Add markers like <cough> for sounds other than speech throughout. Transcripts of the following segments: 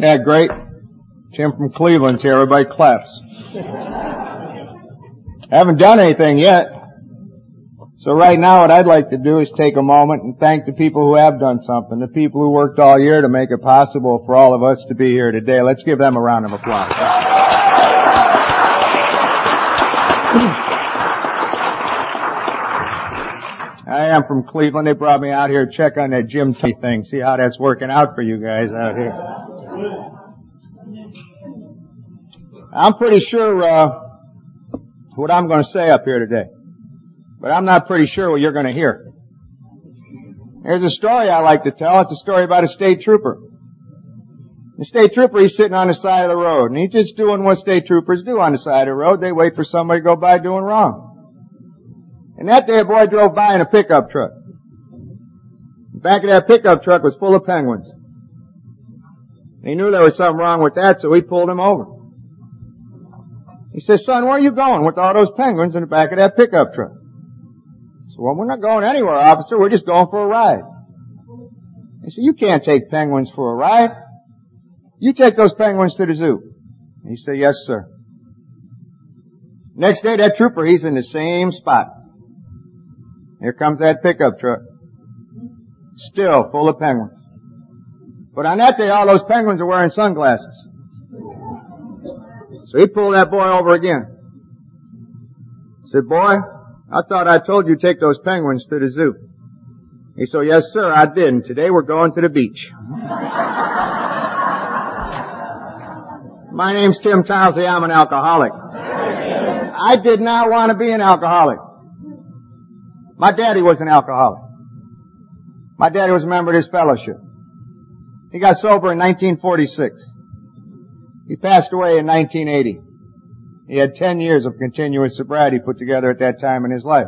Yeah, great. Tim from Cleveland's here. Everybody claps. <laughs> Haven't done anything yet. So right now what I'd like to do is take a moment and thank the people who have done something, the people who worked all year to make it possible for all of us to be here today. Let's give them a round of applause. <clears throat> I am from Cleveland. They brought me out here to check on that Jim T thing, see how that's working out for you guys out here. I'm pretty sure uh, what I'm going to say up here today. But I'm not pretty sure what you're going to hear. There's a story I like to tell. It's a story about a state trooper. The state trooper, he's sitting on the side of the road, and he's just doing what state troopers do on the side of the road. They wait for somebody to go by doing wrong. And that day a boy drove by in a pickup truck. The back of that pickup truck was full of penguins. He knew there was something wrong with that, so he pulled him over. He says, son, where are you going with all those penguins in the back of that pickup truck? So well, we're not going anywhere, officer. We're just going for a ride. He said, you can't take penguins for a ride. You take those penguins to the zoo. He said, yes, sir. Next day, that trooper, he's in the same spot. Here comes that pickup truck. Still full of penguins. But on that day, all those penguins are wearing sunglasses. So he pulled that boy over again. Said, boy, I thought I told you to take those penguins to the zoo. He said, yes sir, I did, and today we're going to the beach. <laughs> My name's Tim Townsley, I'm an alcoholic. I did not want to be an alcoholic. My daddy was an alcoholic. My daddy was a member of this fellowship. He got sober in 1946. He passed away in 1980. He had 10 years of continuous sobriety put together at that time in his life.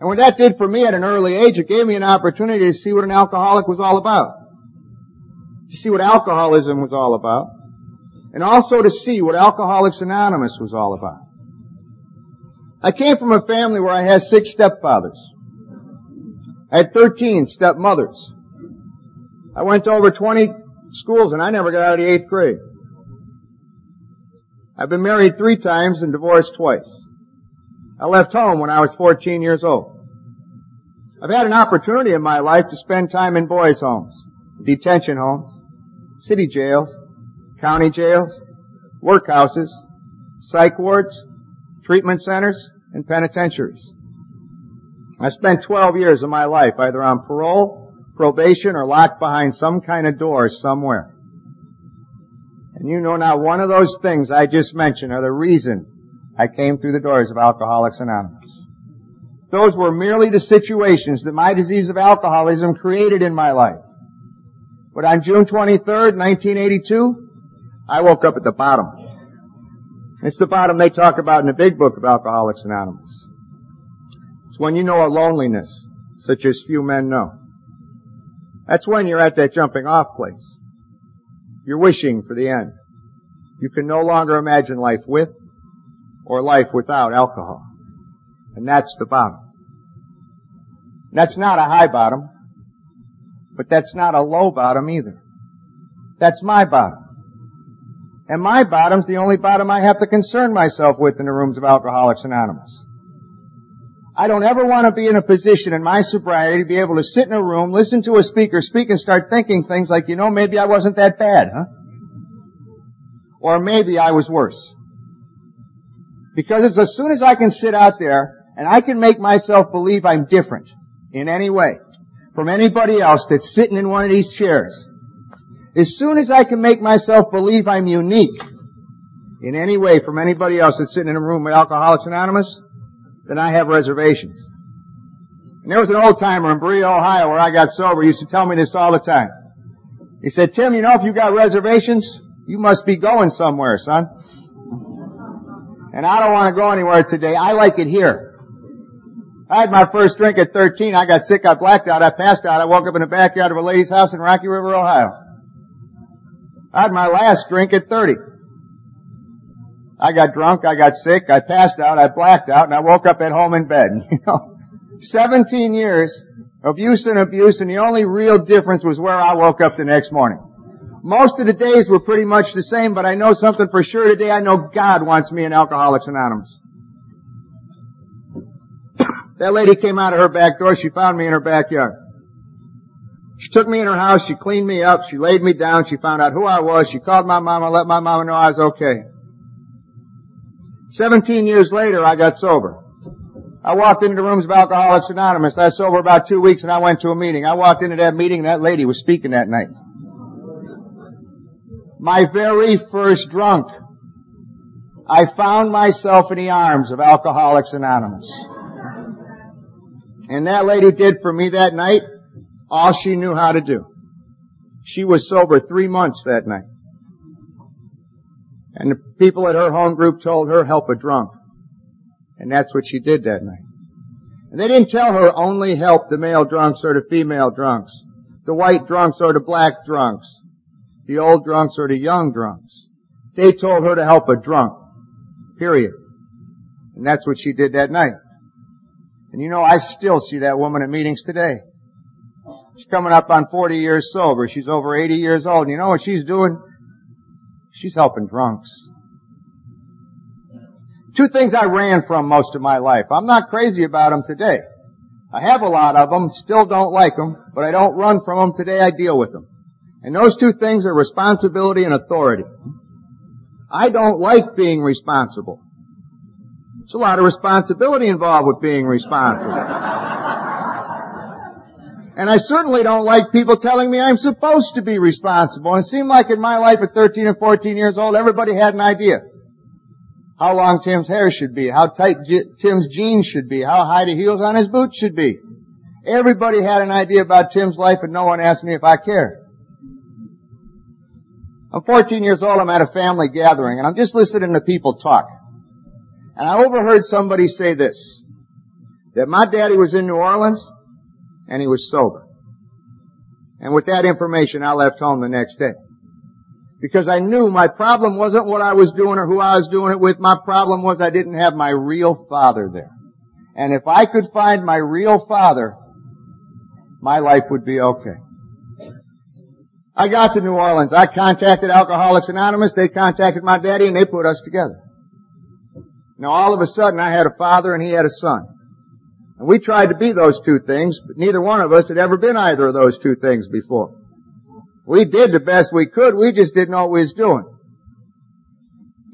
And what that did for me at an early age, it gave me an opportunity to see what an alcoholic was all about. To see what alcoholism was all about. And also to see what Alcoholics Anonymous was all about. I came from a family where I had six stepfathers. I had 13 stepmothers. I went to over 20 schools and I never got out of the eighth grade. I've been married three times and divorced twice. I left home when I was 14 years old. I've had an opportunity in my life to spend time in boys' homes, detention homes, city jails, county jails, workhouses, psych wards, treatment centers, and penitentiaries. I spent 12 years of my life either on parole, probation, or locked behind some kind of door somewhere. And you know now one of those things I just mentioned are the reason I came through the doors of Alcoholics Anonymous. Those were merely the situations that my disease of alcoholism created in my life. But on June 23rd, 1982, I woke up at the bottom. It's the bottom they talk about in the big book of Alcoholics Anonymous. It's when you know a loneliness such as few men know. That's when you're at that jumping off place. You're wishing for the end. You can no longer imagine life with or life without alcohol. And that's the bottom. That's not a high bottom, but that's not a low bottom either. That's my bottom. And my bottom's the only bottom I have to concern myself with in the rooms of Alcoholics Anonymous. I don't ever want to be in a position in my sobriety to be able to sit in a room, listen to a speaker speak and start thinking things like, you know, maybe I wasn't that bad, huh? Or maybe I was worse. Because as soon as I can sit out there and I can make myself believe I'm different in any way from anybody else that's sitting in one of these chairs, as soon as I can make myself believe I'm unique in any way from anybody else that's sitting in a room with Alcoholics Anonymous, then I have reservations. And there was an old timer in Berea, Ohio where I got sober. He used to tell me this all the time. He said, Tim, you know, if you got reservations, you must be going somewhere, son. And I don't want to go anywhere today. I like it here. I had my first drink at 13. I got sick. I blacked out. I passed out. I woke up in the backyard of a lady's house in Rocky River, Ohio. I had my last drink at 30. I got drunk, I got sick, I passed out, I blacked out, and I woke up at home in bed. <laughs> You know, 17 years of use and abuse, and the only real difference was where I woke up the next morning. most of the days were pretty much the same, but I know something for sure today. I know God wants me in Alcoholics Anonymous. <coughs> that lady came out of her back door. She found me in her backyard. She took me in her house. She cleaned me up. She laid me down. She found out who I was. She called my mama, let my mama know I was okay. Seventeen years later, I got sober. I walked into the rooms of Alcoholics Anonymous. I was sober about two weeks and I went to a meeting. I walked into that meeting and that lady was speaking that night. My very first drunk. I found myself in the arms of Alcoholics Anonymous. And that lady did for me that night all she knew how to do. She was sober three months that night. And the people at her home group told her, help a drunk. And that's what she did that night. And they didn't tell her only help the male drunks or the female drunks, the white drunks or the black drunks, the old drunks or the young drunks. They told her to help a drunk. Period. And that's what she did that night. And you know, I still see that woman at meetings today. She's coming up on 40 years sober. She's over 80 years old. And you know what she's doing? She's helping drunks. Two things I ran from most of my life. I'm not crazy about them today. I have a lot of them, still don't like them, but I don't run from them today, I deal with them. And those two things are responsibility and authority. I don't like being responsible. There's a lot of responsibility involved with being responsible. <laughs> And I certainly don't like people telling me I'm supposed to be responsible. And it seemed like in my life at 13 and 14 years old, everybody had an idea. How long Tim's hair should be, how tight Tim's jeans should be, how high the heels on his boots should be. Everybody had an idea about Tim's life and no one asked me if I cared. I'm 14 years old, I'm at a family gathering and I'm just listening to people talk. And I overheard somebody say this, that my daddy was in New Orleans and he was sober. And with that information, I left home the next day. Because I knew my problem wasn't what I was doing or who I was doing it with. My problem was I didn't have my real father there. And if I could find my real father, my life would be okay. I got to New Orleans. I contacted Alcoholics Anonymous. They contacted my daddy and they put us together. Now all of a sudden I had a father and he had a son. And we tried to be those two things, but neither one of us had ever been either of those two things before. We did the best we could, we just didn't know what we was doing.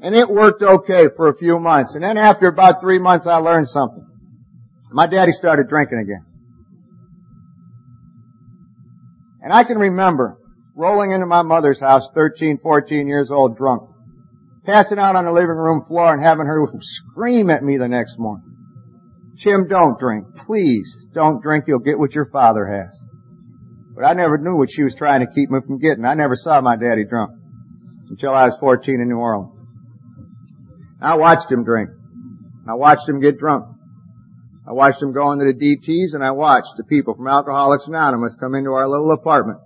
And it worked okay for a few months. And then after about three months I learned something. My daddy started drinking again. And I can remember rolling into my mother's house, 13, 14 years old, drunk, passing out on the living room floor and having her <laughs> scream at me the next morning. Tim, don't drink. Please, don't drink. You'll get what your father has. But I never knew what she was trying to keep me from getting. I never saw my daddy drunk until I was 14 in New Orleans. I watched him drink. I watched him get drunk. I watched him go into the DTs and I watched the people from Alcoholics Anonymous come into our little apartment,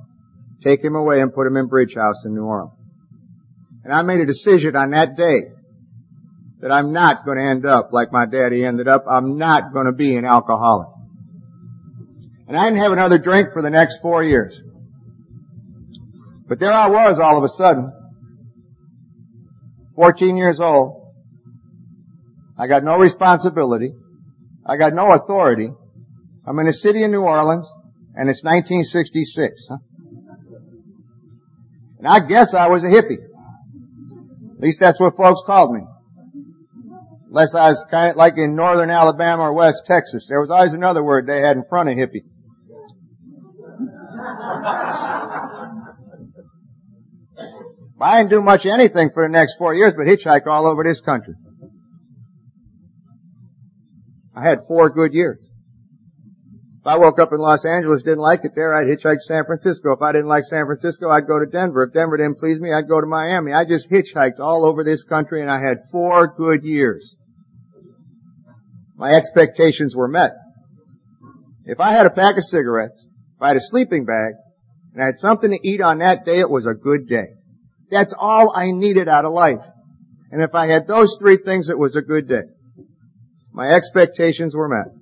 take him away and put him in Bridge House in New Orleans. And I made a decision on that day that I'm not going to end up like my daddy ended up. I'm not going to be an alcoholic. And I didn't have another drink for the next four years. But there I was all of a sudden, 14 years old. I got no responsibility. I got no authority. I'm in a city in New Orleans, and it's 1966. Huh? And I guess I was a hippie. At least that's what folks called me. Unless I was kind of like in northern Alabama or west Texas. There was always another word they had in front of hippie. I didn't do much anything for the next four years but hitchhike all over this country. I had four good years. If I woke up in Los Angeles, didn't like it there, I'd hitchhike San Francisco. If I didn't like San Francisco, I'd go to Denver. If Denver didn't please me, I'd go to Miami. I just hitchhiked all over this country and I had four good years my expectations were met. If I had a pack of cigarettes, if I had a sleeping bag, and I had something to eat on that day, it was a good day. That's all I needed out of life. And if I had those three things, it was a good day. My expectations were met.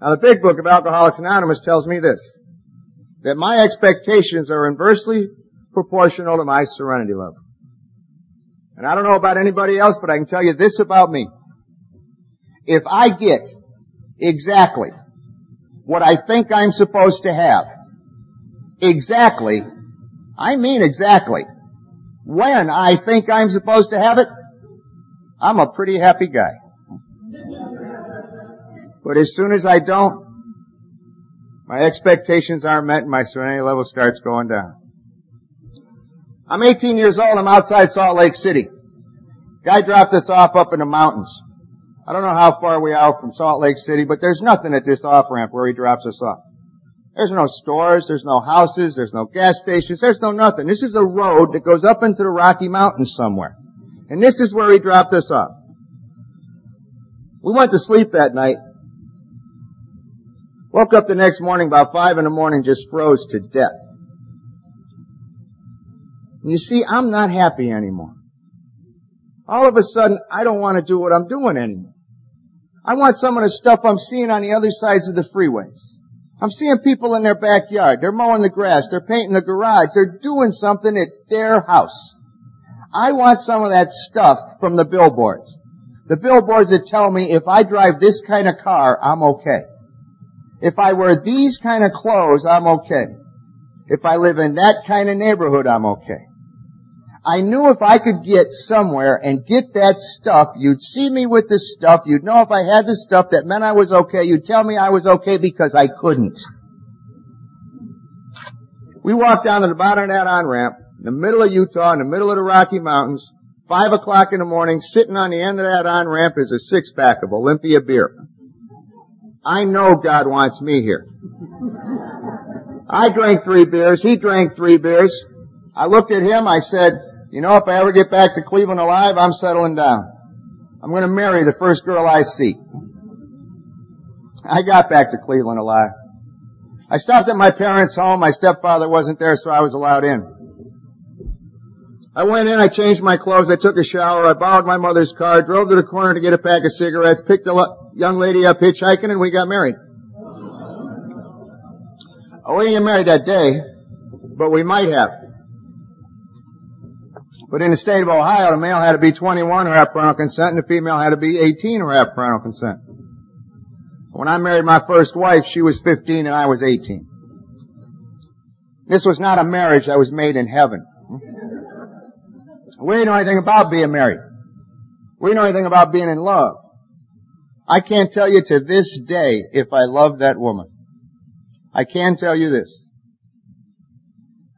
Now the big book of Alcoholics Anonymous tells me this, that my expectations are inversely proportional to my serenity level. And I don't know about anybody else, but I can tell you this about me. If I get exactly what I think I'm supposed to have, exactly, I mean exactly, when I think I'm supposed to have it, I'm a pretty happy guy. But as soon as I don't, my expectations aren't met and my serenity level starts going down. I'm 18 years old. I'm outside Salt Lake City. Guy dropped us off up in the mountains. I don't know how far we are from Salt Lake City, but there's nothing at this off ramp where he drops us off. There's no stores, there's no houses, there's no gas stations, there's no nothing. This is a road that goes up into the Rocky Mountains somewhere. And this is where he dropped us off. We went to sleep that night. Woke up the next morning about five in the morning, just froze to death. And you see, I'm not happy anymore. All of a sudden, I don't want to do what I'm doing anymore. I want some of the stuff I'm seeing on the other sides of the freeways. I'm seeing people in their backyard. They're mowing the grass. They're painting the garage. They're doing something at their house. I want some of that stuff from the billboards. The billboards that tell me if I drive this kind of car, I'm okay. If I wear these kind of clothes, I'm okay. If I live in that kind of neighborhood, I'm okay. I knew if I could get somewhere and get that stuff, you'd see me with the stuff, you'd know if I had the stuff that meant I was okay, you'd tell me I was okay because I couldn't. We walked down to the bottom of that on-ramp, in the middle of Utah, in the middle of the Rocky Mountains, five o'clock in the morning, sitting on the end of that on-ramp is a six-pack of Olympia beer. I know God wants me here. I drank three beers, he drank three beers. I looked at him, I said, you know, if I ever get back to Cleveland alive, I'm settling down. I'm going to marry the first girl I see. I got back to Cleveland alive. I stopped at my parents' home. My stepfather wasn't there, so I was allowed in. I went in, I changed my clothes, I took a shower, I borrowed my mother's car, drove to the corner to get a pack of cigarettes, picked a young lady up hitchhiking, and we got married. Oh, we didn't get married that day, but we might have. But in the state of Ohio, the male had to be 21 or have parental consent, and the female had to be 18 or have parental consent. When I married my first wife, she was 15 and I was 18. This was not a marriage that was made in heaven. We didn't know anything about being married. We didn't know anything about being in love. I can't tell you to this day if I love that woman. I can tell you this.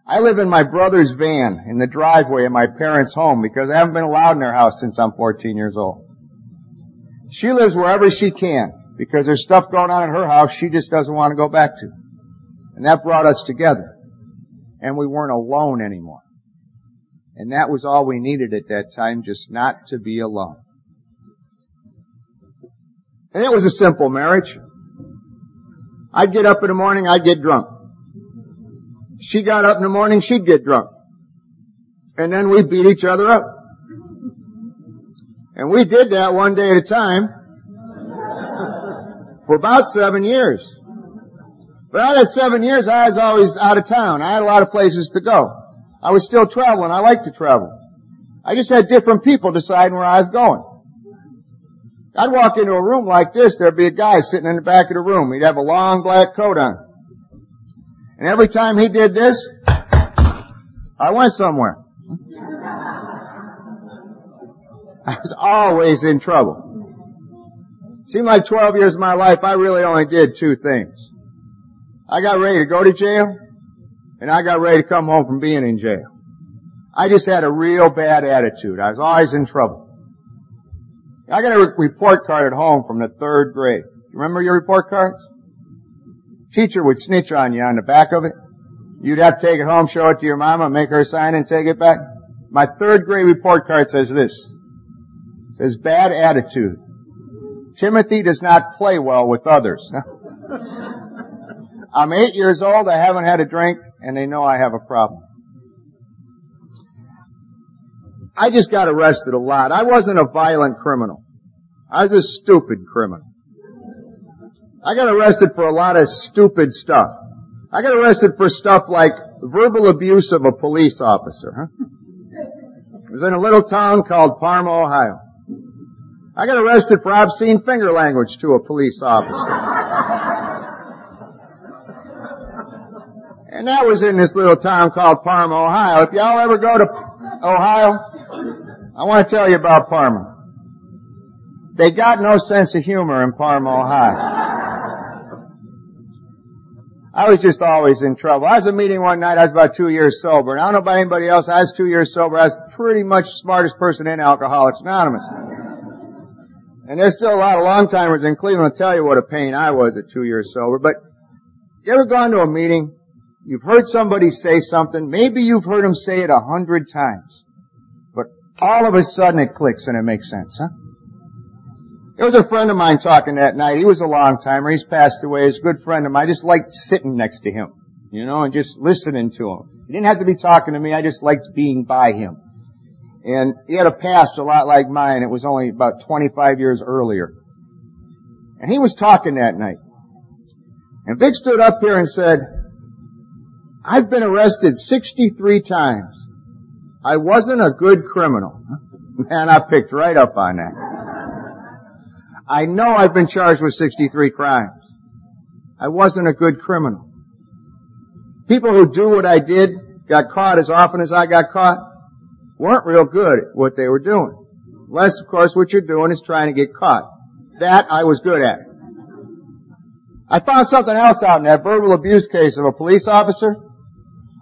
I live in my brother's van in the driveway of my parents' home because I haven't been allowed in their house since I'm 14 years old. She lives wherever she can because there's stuff going on in her house she just doesn't want to go back to. And that brought us together. And we weren't alone anymore. And that was all we needed at that time, just not to be alone. And it was a simple marriage. I'd get up in the morning, I'd get drunk. She got up in the morning, she'd get drunk. And then we'd beat each other up. And we did that one day at a time <laughs> for about seven years. But out of that seven years, I was always out of town. I had a lot of places to go. I was still traveling. I like to travel. I just had different people deciding where I was going. I'd walk into a room like this, there'd be a guy sitting in the back of the room. He'd have a long black coat on. And every time he did this, I went somewhere. I was always in trouble. Seemed like 12 years of my life, I really only did two things. I got ready to go to jail, and I got ready to come home from being in jail. I just had a real bad attitude. I was always in trouble. I got a report card at home from the third grade. You remember your report cards? Teacher would snitch on you on the back of it. You'd have to take it home, show it to your mama, make her sign and take it back. My third grade report card says this. It says bad attitude. Timothy does not play well with others. <laughs> I'm eight years old, I haven't had a drink, and they know I have a problem. I just got arrested a lot. I wasn't a violent criminal. I was a stupid criminal. I got arrested for a lot of stupid stuff. I got arrested for stuff like verbal abuse of a police officer, huh? It was in a little town called Parma, Ohio. I got arrested for obscene finger language to a police officer. and that was in this little town called Parma, Ohio. If y'all ever go to Ohio, I want to tell you about Parma. They got no sense of humor in Parma, Ohio. I was just always in trouble. I was at a meeting one night, I was about two years sober, and I don't know about anybody else, I was two years sober, I was pretty much the smartest person in Alcoholics Anonymous. And there's still a lot of long timers in Cleveland will tell you what a pain I was at two years sober, but you ever gone to a meeting, you've heard somebody say something, maybe you've heard them say it a hundred times, but all of a sudden it clicks and it makes sense, huh? There was a friend of mine talking that night. He was a long timer. He's passed away. He's a good friend of mine. I just liked sitting next to him, you know, and just listening to him. He didn't have to be talking to me. I just liked being by him. And he had a past a lot like mine. It was only about 25 years earlier. And he was talking that night. And Vic stood up here and said, I've been arrested 63 times. I wasn't a good criminal. <laughs> Man, I picked right up on that. I know I've been charged with 63 crimes. I wasn't a good criminal. People who do what I did, got caught as often as I got caught, weren't real good at what they were doing. Unless, of course, what you're doing is trying to get caught. That I was good at. I found something else out in that verbal abuse case of a police officer.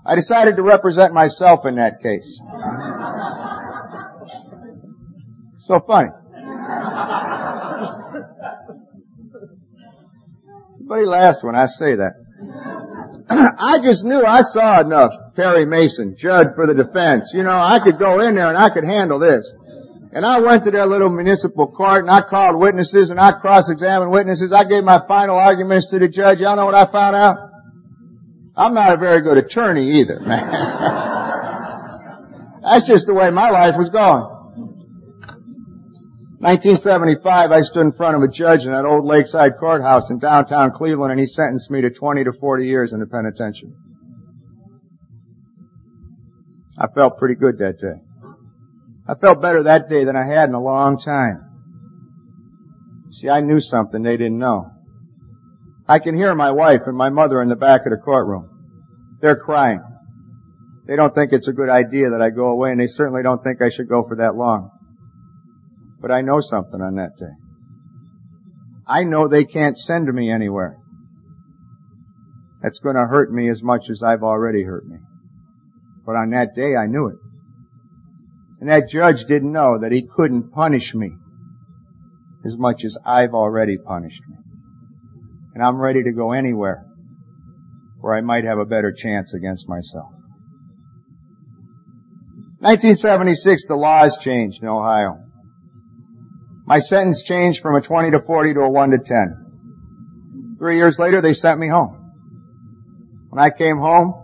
I decided to represent myself in that case. <laughs> So funny. Everybody laughs when I say that. <clears throat> I just knew I saw enough. Perry Mason, Judd for the Defense. You know, I could go in there and I could handle this. And I went to their little municipal court and I called witnesses and I cross-examined witnesses. I gave my final arguments to the judge. Y'all know what I found out? I'm not a very good attorney either, man. <laughs> That's just the way my life was going. 1975, I stood in front of a judge in that old lakeside courthouse in downtown Cleveland and he sentenced me to 20 to 40 years in the penitentiary. I felt pretty good that day. I felt better that day than I had in a long time. See, I knew something they didn't know. I can hear my wife and my mother in the back of the courtroom. They're crying. They don't think it's a good idea that I go away and they certainly don't think I should go for that long. But I know something on that day. I know they can't send me anywhere. That's going to hurt me as much as I've already hurt me. But on that day I knew it. And that judge didn't know that he couldn't punish me as much as I've already punished me. And I'm ready to go anywhere where I might have a better chance against myself. 1976, the laws changed in Ohio. My sentence changed from a 20 to 40 to a 1 to 10. Three years later, they sent me home. When I came home,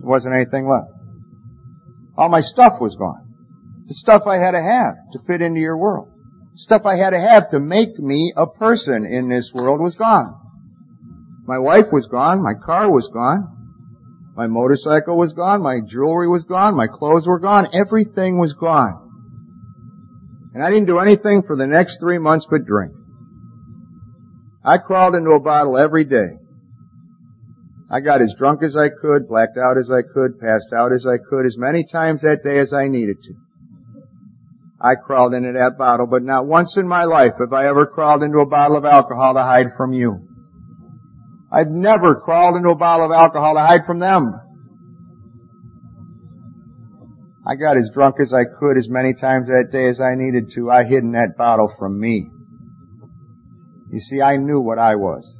there wasn't anything left. All my stuff was gone. The stuff I had to have to fit into your world. The stuff I had to have to make me a person in this world was gone. My wife was gone. My car was gone. My motorcycle was gone. My jewelry was gone. My clothes were gone. Everything was gone. And I didn't do anything for the next three months but drink. I crawled into a bottle every day. I got as drunk as I could, blacked out as I could, passed out as I could, as many times that day as I needed to. I crawled into that bottle, but not once in my life have I ever crawled into a bottle of alcohol to hide from you. I've never crawled into a bottle of alcohol to hide from them. I got as drunk as I could as many times that day as I needed to. I hid in that bottle from me. You see, I knew what I was.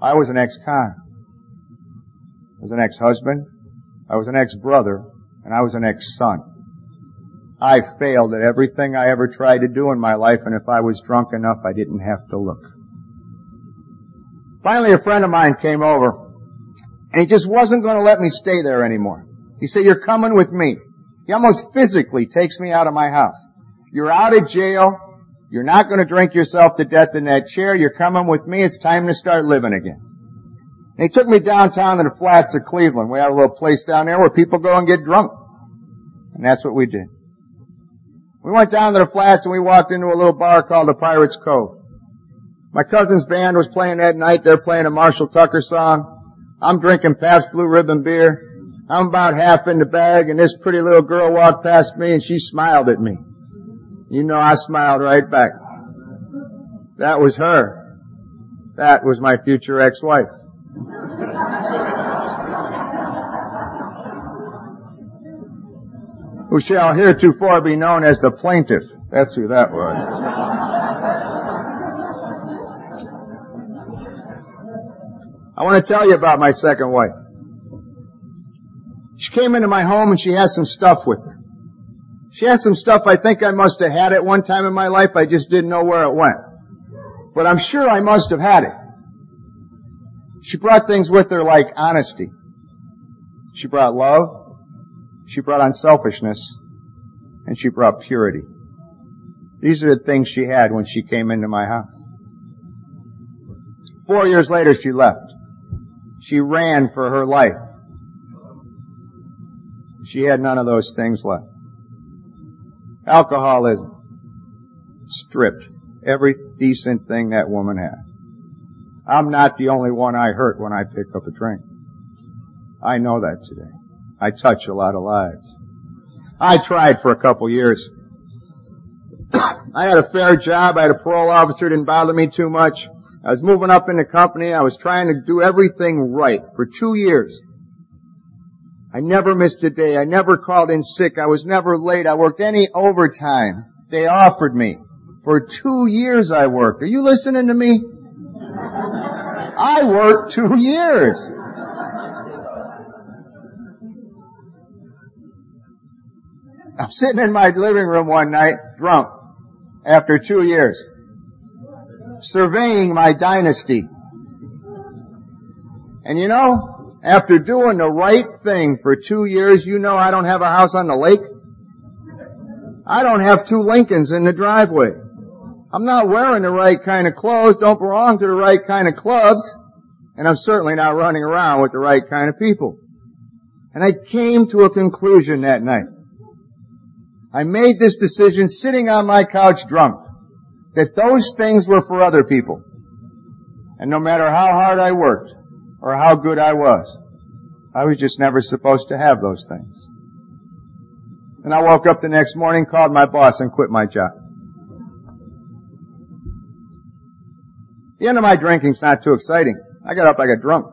I was an ex-con. I was an ex-husband. I was an ex-brother. And I was an ex-son. I failed at everything I ever tried to do in my life, and if I was drunk enough, I didn't have to look. Finally, a friend of mine came over, and he just wasn't going to let me stay there anymore. He said, you're coming with me. He almost physically takes me out of my house. You're out of jail. You're not going to drink yourself to death in that chair. You're coming with me. It's time to start living again. And he took me downtown to the flats of Cleveland. We have a little place down there where people go and get drunk. And that's what we did. We went down to the flats and we walked into a little bar called the Pirates Cove. My cousin's band was playing that night. They're playing a Marshall Tucker song. I'm drinking Pabst Blue Ribbon beer. I'm about half in the bag and this pretty little girl walked past me and she smiled at me. You know I smiled right back. That was her. That was my future ex-wife. <laughs> who shall heretofore be known as the plaintiff. That's who that was. I want to tell you about my second wife. She came into my home and she has some stuff with her. She has some stuff I think I must have had at one time in my life. I just didn't know where it went. But I'm sure I must have had it. She brought things with her like honesty. She brought love. She brought unselfishness. And she brought purity. These are the things she had when she came into my house. Four years later she left. She ran for her life. She had none of those things left. Alcoholism. Stripped every decent thing that woman had. I'm not the only one I hurt when I pick up a drink. I know that today. I touch a lot of lives. I tried for a couple years. <coughs> I had a fair job. I had a parole officer. Didn't bother me too much. I was moving up in the company. I was trying to do everything right for two years. I never missed a day. I never called in sick. I was never late. I worked any overtime they offered me. For two years I worked. Are you listening to me? I worked two years. I'm sitting in my living room one night, drunk, after two years, surveying my dynasty. And you know, after doing the right thing for two years, you know I don't have a house on the lake. I don't have two Lincolns in the driveway. I'm not wearing the right kind of clothes, don't belong to the right kind of clubs, and I'm certainly not running around with the right kind of people. And I came to a conclusion that night. I made this decision sitting on my couch drunk, that those things were for other people. And no matter how hard I worked, or how good I was, I was just never supposed to have those things. And I woke up the next morning, called my boss, and quit my job. The end of my drinking's not too exciting. I got up, I got drunk.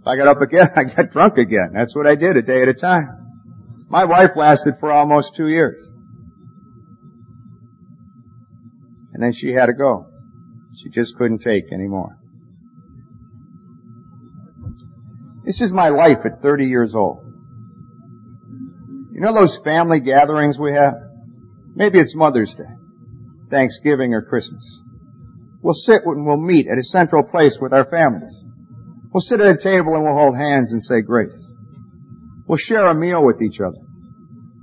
If I got up again, <laughs> I got drunk again. That's what I did a day at a time. My wife lasted for almost two years. And then she had to go. She just couldn't take anymore. This is my life at 30 years old. You know those family gatherings we have? Maybe it's Mother's Day, Thanksgiving, or Christmas. We'll sit and we'll meet at a central place with our families. We'll sit at a table and we'll hold hands and say grace. We'll share a meal with each other.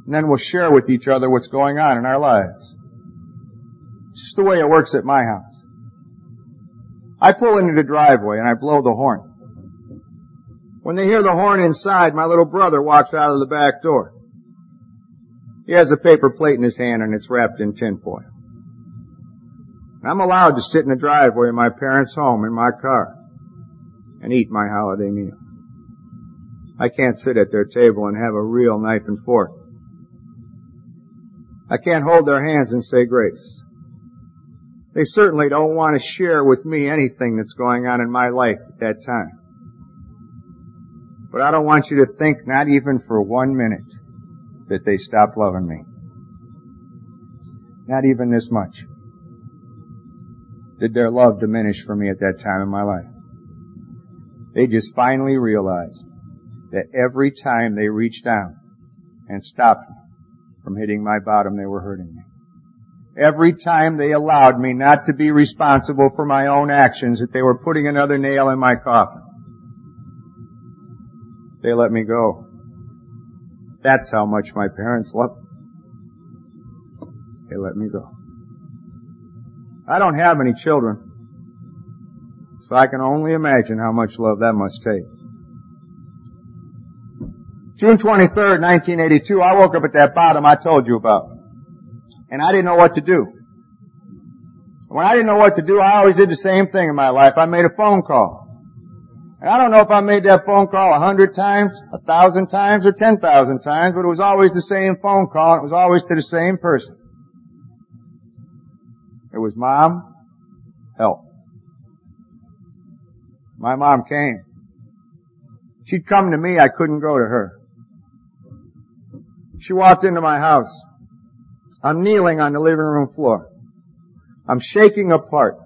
And then we'll share with each other what's going on in our lives. It's just the way it works at my house. I pull into the driveway and I blow the horn. When they hear the horn inside, my little brother walks out of the back door. He has a paper plate in his hand and it's wrapped in tinfoil. I'm allowed to sit in the driveway of my parents' home in my car and eat my holiday meal. I can't sit at their table and have a real knife and fork. I can't hold their hands and say grace. They certainly don't want to share with me anything that's going on in my life at that time. But I don't want you to think, not even for one minute, that they stopped loving me. Not even this much did their love diminish for me at that time in my life. They just finally realized that every time they reached down and stopped me from hitting my bottom, they were hurting me. Every time they allowed me not to be responsible for my own actions, that they were putting another nail in my coffin. They let me go. That's how much my parents loved me. They let me go. I don't have any children. So I can only imagine how much love that must take. June 23rd, 1982, I woke up at that bottom I told you about. And I didn't know what to do. When I didn't know what to do, I always did the same thing in my life. I made a phone call. And I don't know if I made that phone call a hundred times, a thousand times, or ten thousand times, but it was always the same phone call, it was always to the same person. It was mom, help. My mom came. She'd come to me, I couldn't go to her. She walked into my house. I'm kneeling on the living room floor. I'm shaking apart.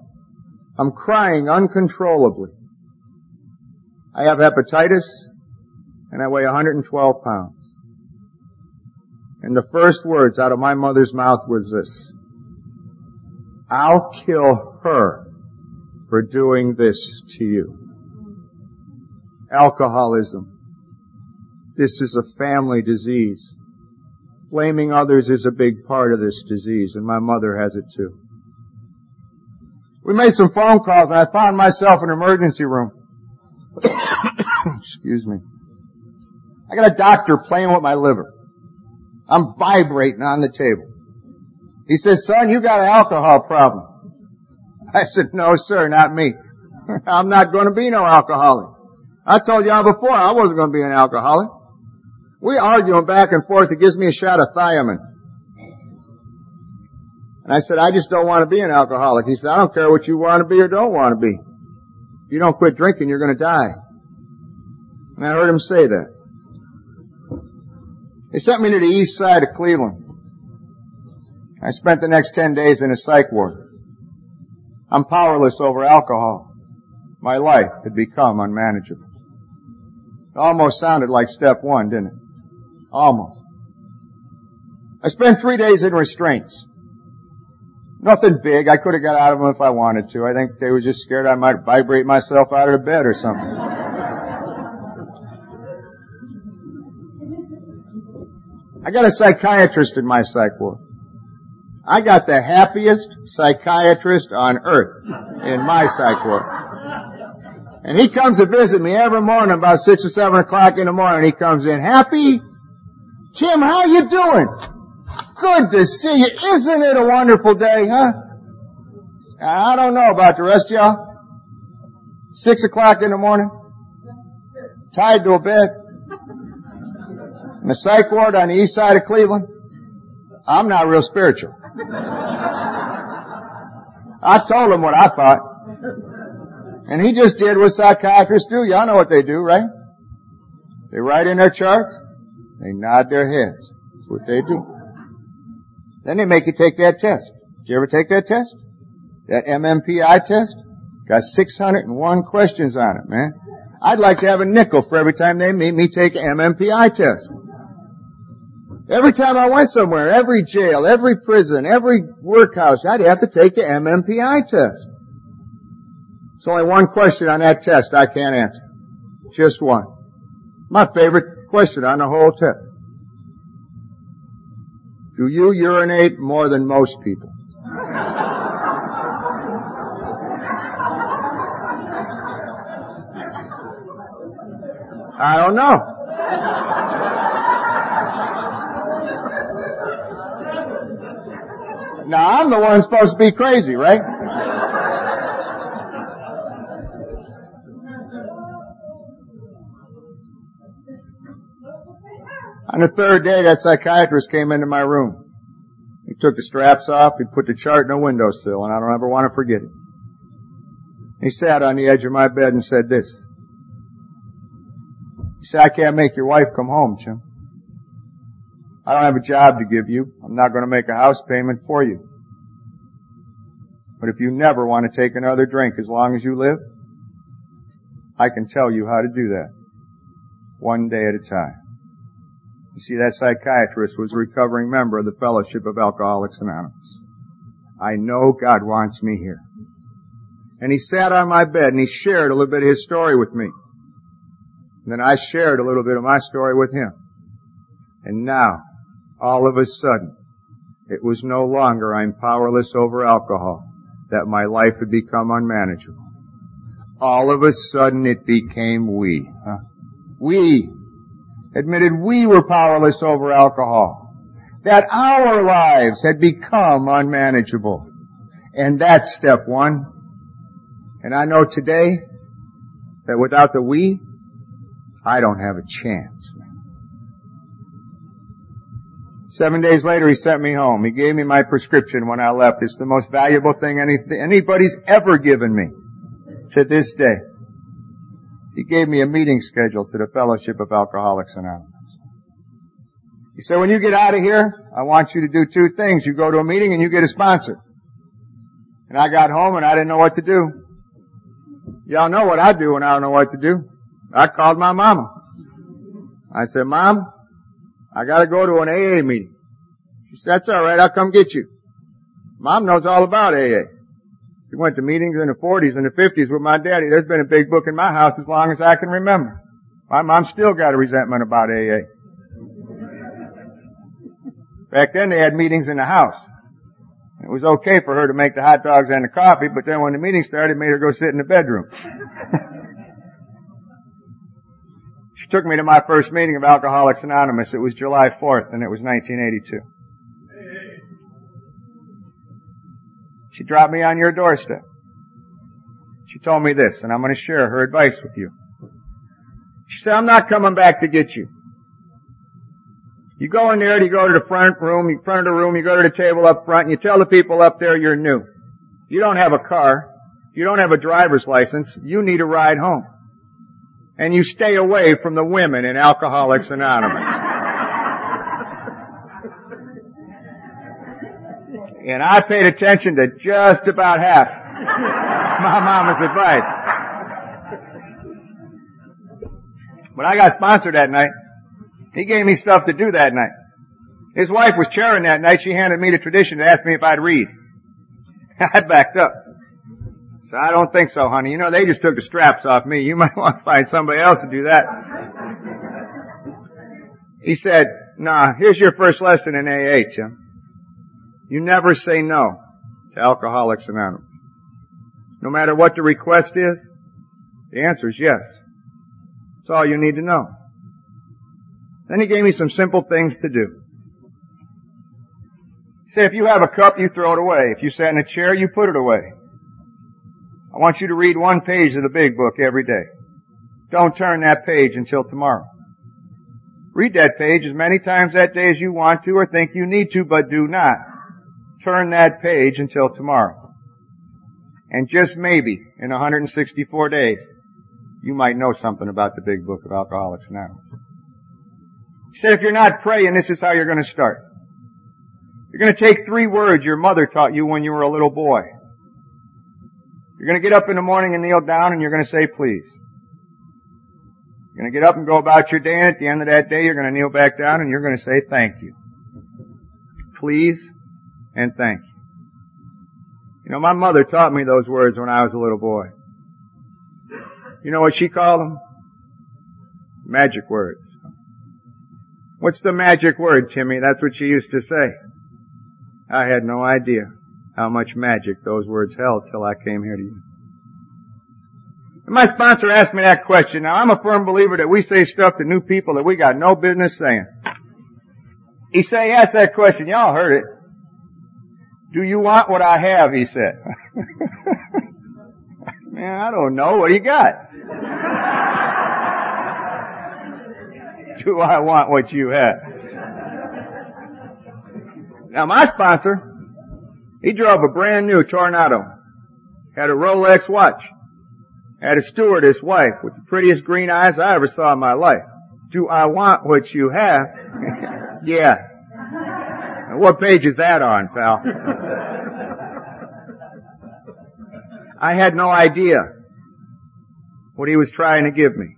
I'm crying uncontrollably. I have hepatitis and I weigh 112 pounds. And the first words out of my mother's mouth was this. I'll kill her for doing this to you. Alcoholism. This is a family disease. Blaming others is a big part of this disease, and my mother has it too. We made some phone calls, and I found myself in an emergency room. <coughs> Excuse me. I got a doctor playing with my liver. I'm vibrating on the table. He says, son, you got an alcohol problem. I said, no sir, not me. <laughs> I'm not going to be no alcoholic. I told y'all before I wasn't going to be an alcoholic. We arguing back and forth. He gives me a shot of thiamine. And I said, I just don't want to be an alcoholic. He said, I don't care what you want to be or don't want to be. If you don't quit drinking, you're going to die. And I heard him say that. They sent me to the east side of Cleveland. I spent the next 10 days in a psych ward. I'm powerless over alcohol. My life had become unmanageable. It almost sounded like step one, didn't it? Almost. I spent three days in restraints. Nothing big. I could have got out of them if I wanted to. I think they were just scared I might vibrate myself out of the bed or something. I got a psychiatrist in my psych ward. I got the happiest psychiatrist on earth in my psych ward. And he comes to visit me every morning about six or seven o'clock in the morning. He comes in happy, Tim, how you doing? Good to see you. Isn't it a wonderful day, huh? I don't know about the rest of y'all. Six o'clock in the morning. Tied to a bed. In the psych ward on the east side of Cleveland. I'm not real spiritual. I told him what I thought. And he just did what psychiatrists do. Y'all know what they do, right? They write in their charts. They nod their heads. That's what they do. Then they make you take that test. Did you ever take that test? That MMPI test? Got 601 questions on it, man. I'd like to have a nickel for every time they made me take an MMPI test. Every time I went somewhere, every jail, every prison, every workhouse, I'd have to take the MMPI test. There's only one question on that test I can't answer. Just one. My favorite question on the whole test. Do you urinate more than most people? I don't know. Now I'm the one supposed to be crazy, right? On the third day, that psychiatrist came into my room. He took the straps off, he put the chart in the windowsill, and I don't ever want to forget it. He sat on the edge of my bed and said this. He said, I can't make your wife come home, Jim. I don't have a job to give you. I'm not going to make a house payment for you. But if you never want to take another drink as long as you live, I can tell you how to do that. One day at a time. You see, that psychiatrist was a recovering member of the Fellowship of Alcoholics Anonymous. I know God wants me here. And he sat on my bed and he shared a little bit of his story with me. And then I shared a little bit of my story with him. And now, all of a sudden, it was no longer I'm powerless over alcohol, that my life had become unmanageable. all of a sudden it became we. Huh? We admitted we were powerless over alcohol. That our lives had become unmanageable. And that's step one. And I know today that without the we, I don't have a chance. Seven days later, he sent me home. He gave me my prescription when I left. It's the most valuable thing any, anybody's ever given me to this day. He gave me a meeting schedule to the Fellowship of Alcoholics Anonymous. He said, when you get out of here, I want you to do two things. You go to a meeting and you get a sponsor. And I got home and I didn't know what to do. Y'all know what I do when I don't know what to do. I called my mama. I said, Mom, I gotta go to an AA meeting. She said, that's alright, I'll come get you. Mom knows all about AA. She went to meetings in the 40s and the 50s with my daddy. There's been a big book in my house as long as I can remember. My mom still got a resentment about AA. Back then they had meetings in the house. It was okay for her to make the hot dogs and the coffee, but then when the meeting started, it made her go sit in the bedroom. <laughs> she took me to my first meeting of Alcoholics Anonymous. It was July 4th, and it was 1982. She dropped me on your doorstep. She told me this, and I'm going to share her advice with you. She said, I'm not coming back to get you. You go in there, you go to the front room, you front of the room, you go to the table up front, and you tell the people up there you're new. You don't have a car. You don't have a driver's license. You need a ride home. And you stay away from the women in Alcoholics Anonymous. And I paid attention to just about half <laughs> my mama's advice. But I got sponsored that night. He gave me stuff to do that night. His wife was chairing that night. She handed me the tradition to ask me if I'd read. <laughs> I backed up. So I don't think so, honey. You know, they just took the straps off me. You <laughs> might want to find somebody else to do that. He said, nah, here's your first lesson in AA, Tim. You never say no to Alcoholics Anonymous. No matter what the request is, the answer is yes. That's all you need to know. Then he gave me some simple things to do. He said, if you have a cup, you throw it away. If you sat in a chair, you put it away. I want you to read one page of the big book every day. Don't turn that page until tomorrow. Read that page as many times that day as you want to or think you need to, but do not turn that page until tomorrow. And just maybe, in 164 days, you might know something about the big book of Alcoholics now. He said if you're not praying, this is how you're going to start. You're going to take three words your mother taught you when you were a little boy. You're going to get up in the morning and kneel down and you're going to say please. You're going to get up and go about your day and at the end of that day you're going to kneel back down and you're going to say thank you. Please and thank you. You know, my mother taught me those words when I was a little boy. You know what she called them? Magic words. What's the magic word, Timmy? That's what she used to say. I had no idea how much magic those words held till I came here to you. And my sponsor asked me that question. Now I'm a firm believer that we say stuff to new people that we got no business saying. He said, he asked that question. Y'all heard it. Do you want what I have? He said. <laughs> Man, I don't know. What do you got? <laughs> do I want what you have? Now my sponsor, he drove a brand new Tornado. Had a Rolex watch. Had a stewardess wife with the prettiest green eyes I ever saw in my life. Do I want what you have? <laughs> yeah. What page is that on, pal? <laughs> I had no idea what he was trying to give me.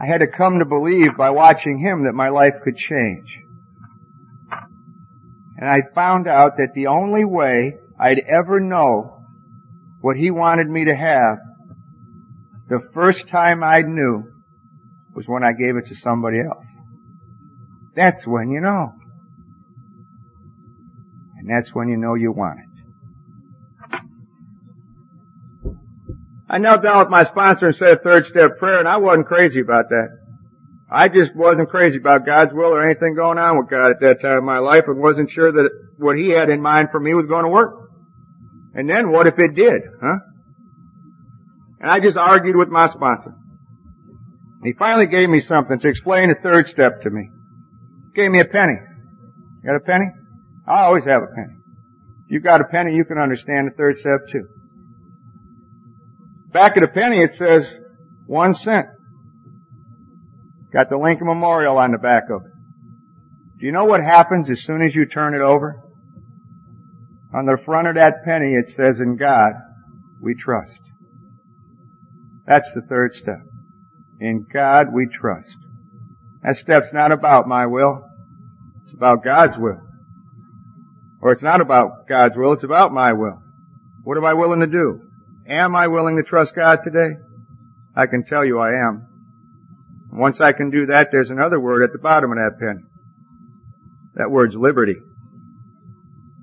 I had to come to believe by watching him that my life could change. And I found out that the only way I'd ever know what he wanted me to have the first time I knew was when I gave it to somebody else. That's when you know. And that's when you know you want it. I knelt down with my sponsor and said a third step prayer and I wasn't crazy about that. I just wasn't crazy about God's will or anything going on with God at that time in my life and wasn't sure that what He had in mind for me was going to work. And then what if it did, huh? And I just argued with my sponsor. He finally gave me something to explain the third step to me. Gave me a penny. You Got a penny? I always have a penny. You've got a penny, you can understand the third step too. Back of the penny it says one cent. Got the Lincoln Memorial on the back of it. Do you know what happens as soon as you turn it over? On the front of that penny it says, in God we trust. That's the third step. In God we trust. That step's not about my will. It's about God's will. Or it's not about God's will, it's about my will. What am I willing to do? Am I willing to trust God today? I can tell you I am. Once I can do that, there's another word at the bottom of that pen. That word's liberty.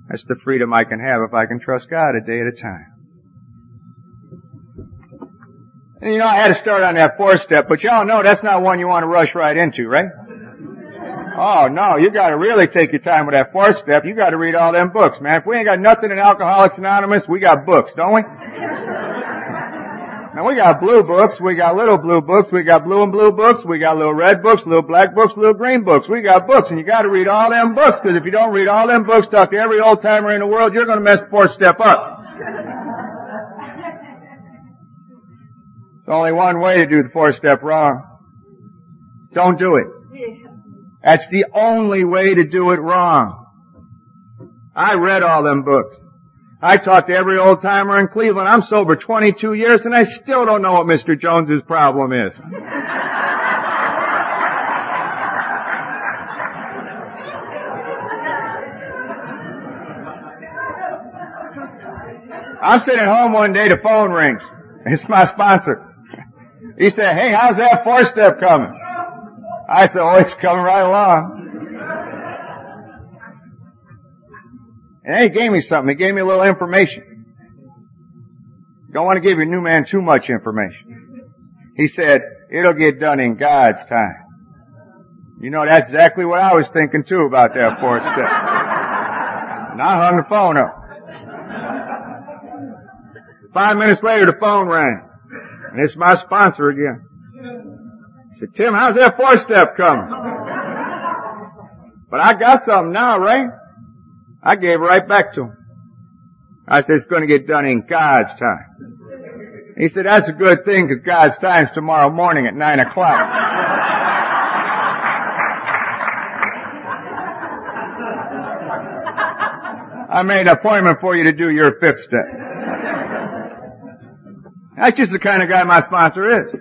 That's the freedom I can have if I can trust God a day at a time. And you know, I had to start on that fourth step, but y'all know that's not one you want to rush right into, right? Oh no, you gotta really take your time with that fourth step. You gotta read all them books, man. If we ain't got nothing in Alcoholics Anonymous, we got books, don't we? Now we got blue books, we got little blue books, we got blue and blue books, we got little red books, little black books, little green books. We got books, and you gotta read all them books, because if you don't read all them books, talk to every old timer in the world, you're gonna mess the fourth step up. There's only one way to do the four step wrong. Don't do it. That's the only way to do it wrong. I read all them books. I talked to every old timer in Cleveland. I'm sober 22 years and I still don't know what Mr. Jones's problem is. I'm sitting at home one day, the phone rings. It's my sponsor. He said, hey, how's that four step coming? I said, oh, it's coming right along. And he gave me something. He gave me a little information. Don't want to give your new man too much information. He said, it'll get done in God's time. You know, that's exactly what I was thinking too about that fourth step. And I hung the phone up. Five minutes later, the phone rang. And it's my sponsor again. I said, Tim, how's that fourth step coming? But I got something now, right? I gave right back to him. I said, it's going to get done in God's time. He said, that's a good thing because God's time's tomorrow morning at nine o'clock. I made an appointment for you to do your fifth step. That's just the kind of guy my sponsor is.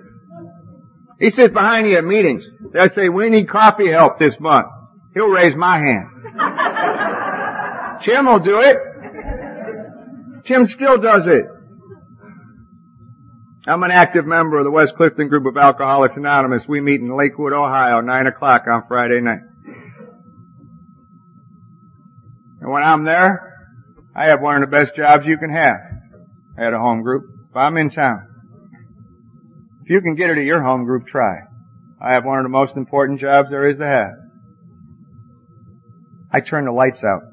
He sits behind you at meetings. They say, we need coffee help this month. He'll raise my hand. Tim will do it. Tim still does it. I'm an active member of the West Clifton group of Alcoholics Anonymous. We meet in Lakewood, Ohio, 9 o'clock on Friday night. And when I'm there, I have one of the best jobs you can have at a home group. If I'm in town. If you can get it at your home group, try. I have one of the most important jobs there is to have. I turn the lights out.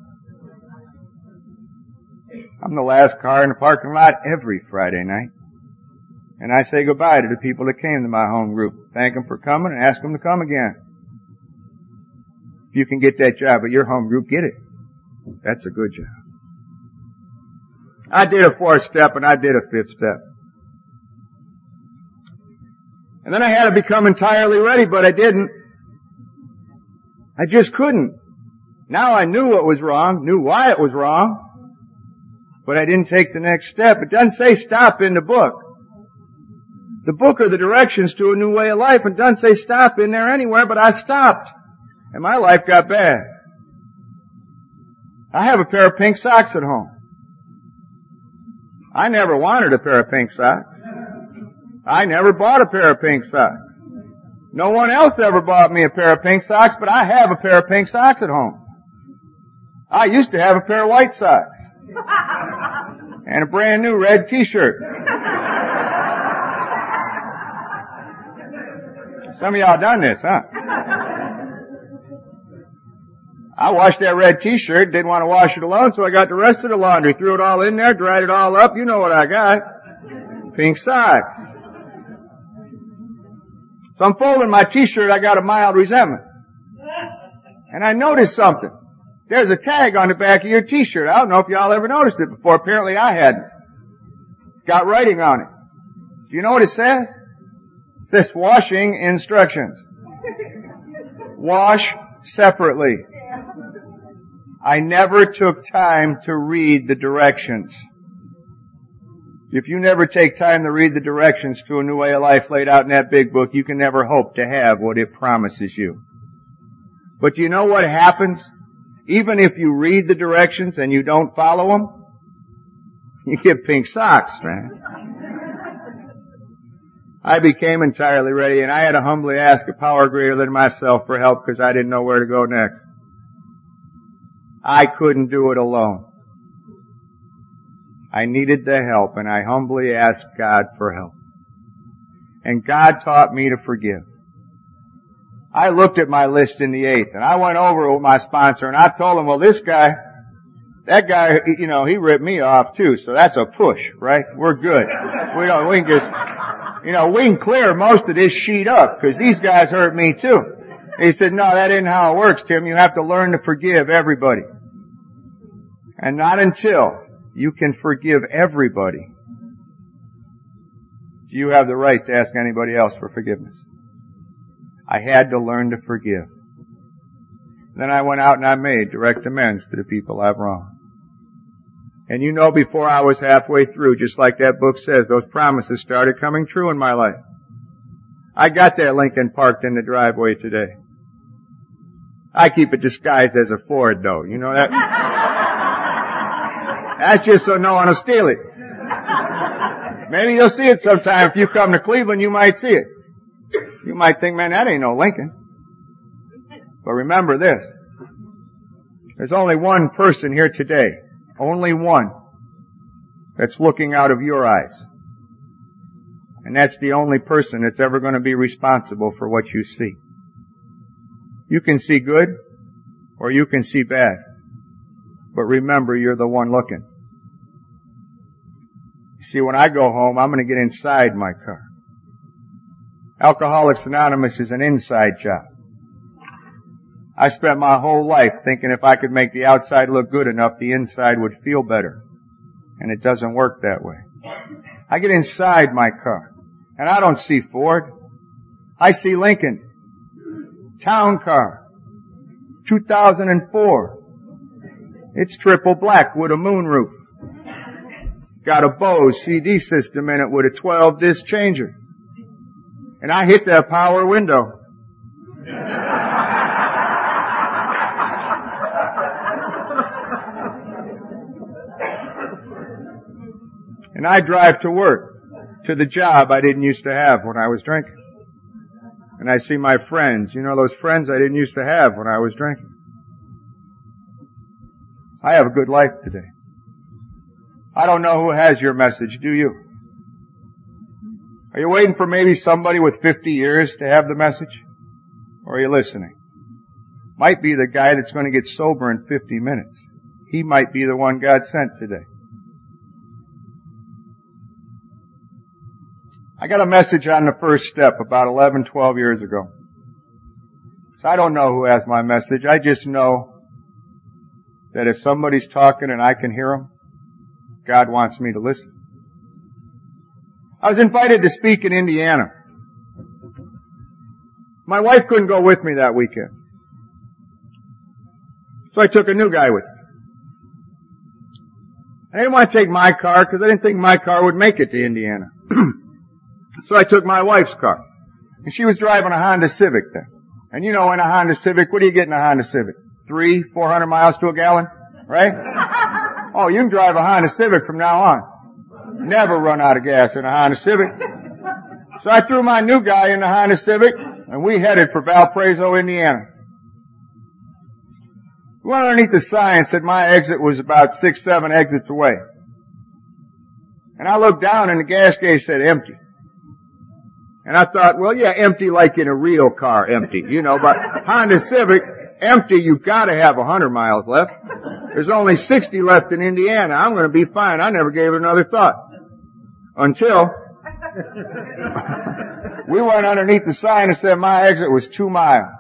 I'm the last car in the parking lot every Friday night. And I say goodbye to the people that came to my home group. Thank them for coming and ask them to come again. If you can get that job at your home group, get it. That's a good job. I did a fourth step and I did a fifth step. And then I had to become entirely ready, but I didn't. I just couldn't. Now I knew what was wrong, knew why it was wrong, but I didn't take the next step. It doesn't say stop in the book. The book are the directions to a new way of life and doesn't say stop in there anywhere, but I stopped. And my life got bad. I have a pair of pink socks at home. I never wanted a pair of pink socks. I never bought a pair of pink socks. No one else ever bought me a pair of pink socks, but I have a pair of pink socks at home. I used to have a pair of white socks. <laughs> And a brand new red t-shirt. <laughs> Some of y'all done this, huh? <laughs> I washed that red t-shirt, didn't want to wash it alone, so I got the rest of the laundry, threw it all in there, dried it all up, you know what I got. Pink socks. So I'm folding my t-shirt, I got a mild resentment. And I noticed something. There's a tag on the back of your t-shirt. I don't know if y'all ever noticed it before. Apparently I hadn't. Got writing on it. Do you know what it says? It says washing instructions. Wash separately. I never took time to read the directions. If you never take time to read the directions to a new way of life laid out in that big book, you can never hope to have what it promises you. But you know what happens? Even if you read the directions and you don't follow them, <laughs> you get pink socks, man. I became entirely ready and I had to humbly ask a power greater than myself for help because I didn't know where to go next. I couldn't do it alone. I needed the help and I humbly asked God for help. And God taught me to forgive. I looked at my list in the eighth and I went over with my sponsor and I told him, well this guy, that guy, you know, he ripped me off too, so that's a push, right? We're good. We don't, we can just, you know, we can clear most of this sheet up because these guys hurt me too. He said, no, that isn't how it works, Tim. You have to learn to forgive everybody. And not until you can forgive everybody do you have the right to ask anybody else for forgiveness. I had to learn to forgive. Then I went out and I made direct amends to the people I've wronged. And you know before I was halfway through, just like that book says, those promises started coming true in my life. I got that Lincoln parked in the driveway today. I keep it disguised as a Ford though, you know that? <laughs> That's just so no one will steal it. Maybe you'll see it sometime. If you come to Cleveland, you might see it. You might think, man, that ain't no Lincoln. But remember this. There's only one person here today, only one, that's looking out of your eyes. And that's the only person that's ever going to be responsible for what you see. You can see good, or you can see bad. But remember, you're the one looking. See, when I go home, I'm going to get inside my car. Alcoholics Anonymous is an inside job. I spent my whole life thinking if I could make the outside look good enough, the inside would feel better. And it doesn't work that way. I get inside my car, and I don't see Ford. I see Lincoln. Town car. 2004. It's triple black with a moonroof. Got a Bose CD system in it with a 12 disc changer and I hit that power window. and I drive to work, to the job I didn't used to have when I was drinking. And I see my friends, you know those friends I didn't used to have when I was drinking. I have a good life today. I don't know who has your message, do you? Are you waiting for maybe somebody with 50 years to have the message? Or are you listening? Might be the guy that's going to get sober in 50 minutes. He might be the one God sent today. I got a message on the first step about 11, 12 years ago. So I don't know who has my message. I just know that if somebody's talking and I can hear them, God wants me to listen. I was invited to speak in Indiana. My wife couldn't go with me that weekend. So I took a new guy with me. I didn't want to take my car because I didn't think my car would make it to Indiana. <clears throat> so I took my wife's car. And she was driving a Honda Civic then. And you know in a Honda Civic, what do you get in a Honda Civic? Three, four hundred miles to a gallon? Right? <laughs> oh, you can drive a Honda Civic from now on. Never run out of gas in a Honda Civic. So I threw my new guy in the Honda Civic and we headed for Valparaiso, Indiana. We went underneath the sign said my exit was about six, seven exits away. And I looked down and the gas gauge said empty. And I thought, well, yeah, empty like in a real car, empty, you know, but Honda Civic, empty, you've got to have a hundred miles left. There's only 60 left in Indiana. I'm going to be fine. I never gave it another thought. Until <laughs> we went underneath the sign and said my exit was two miles.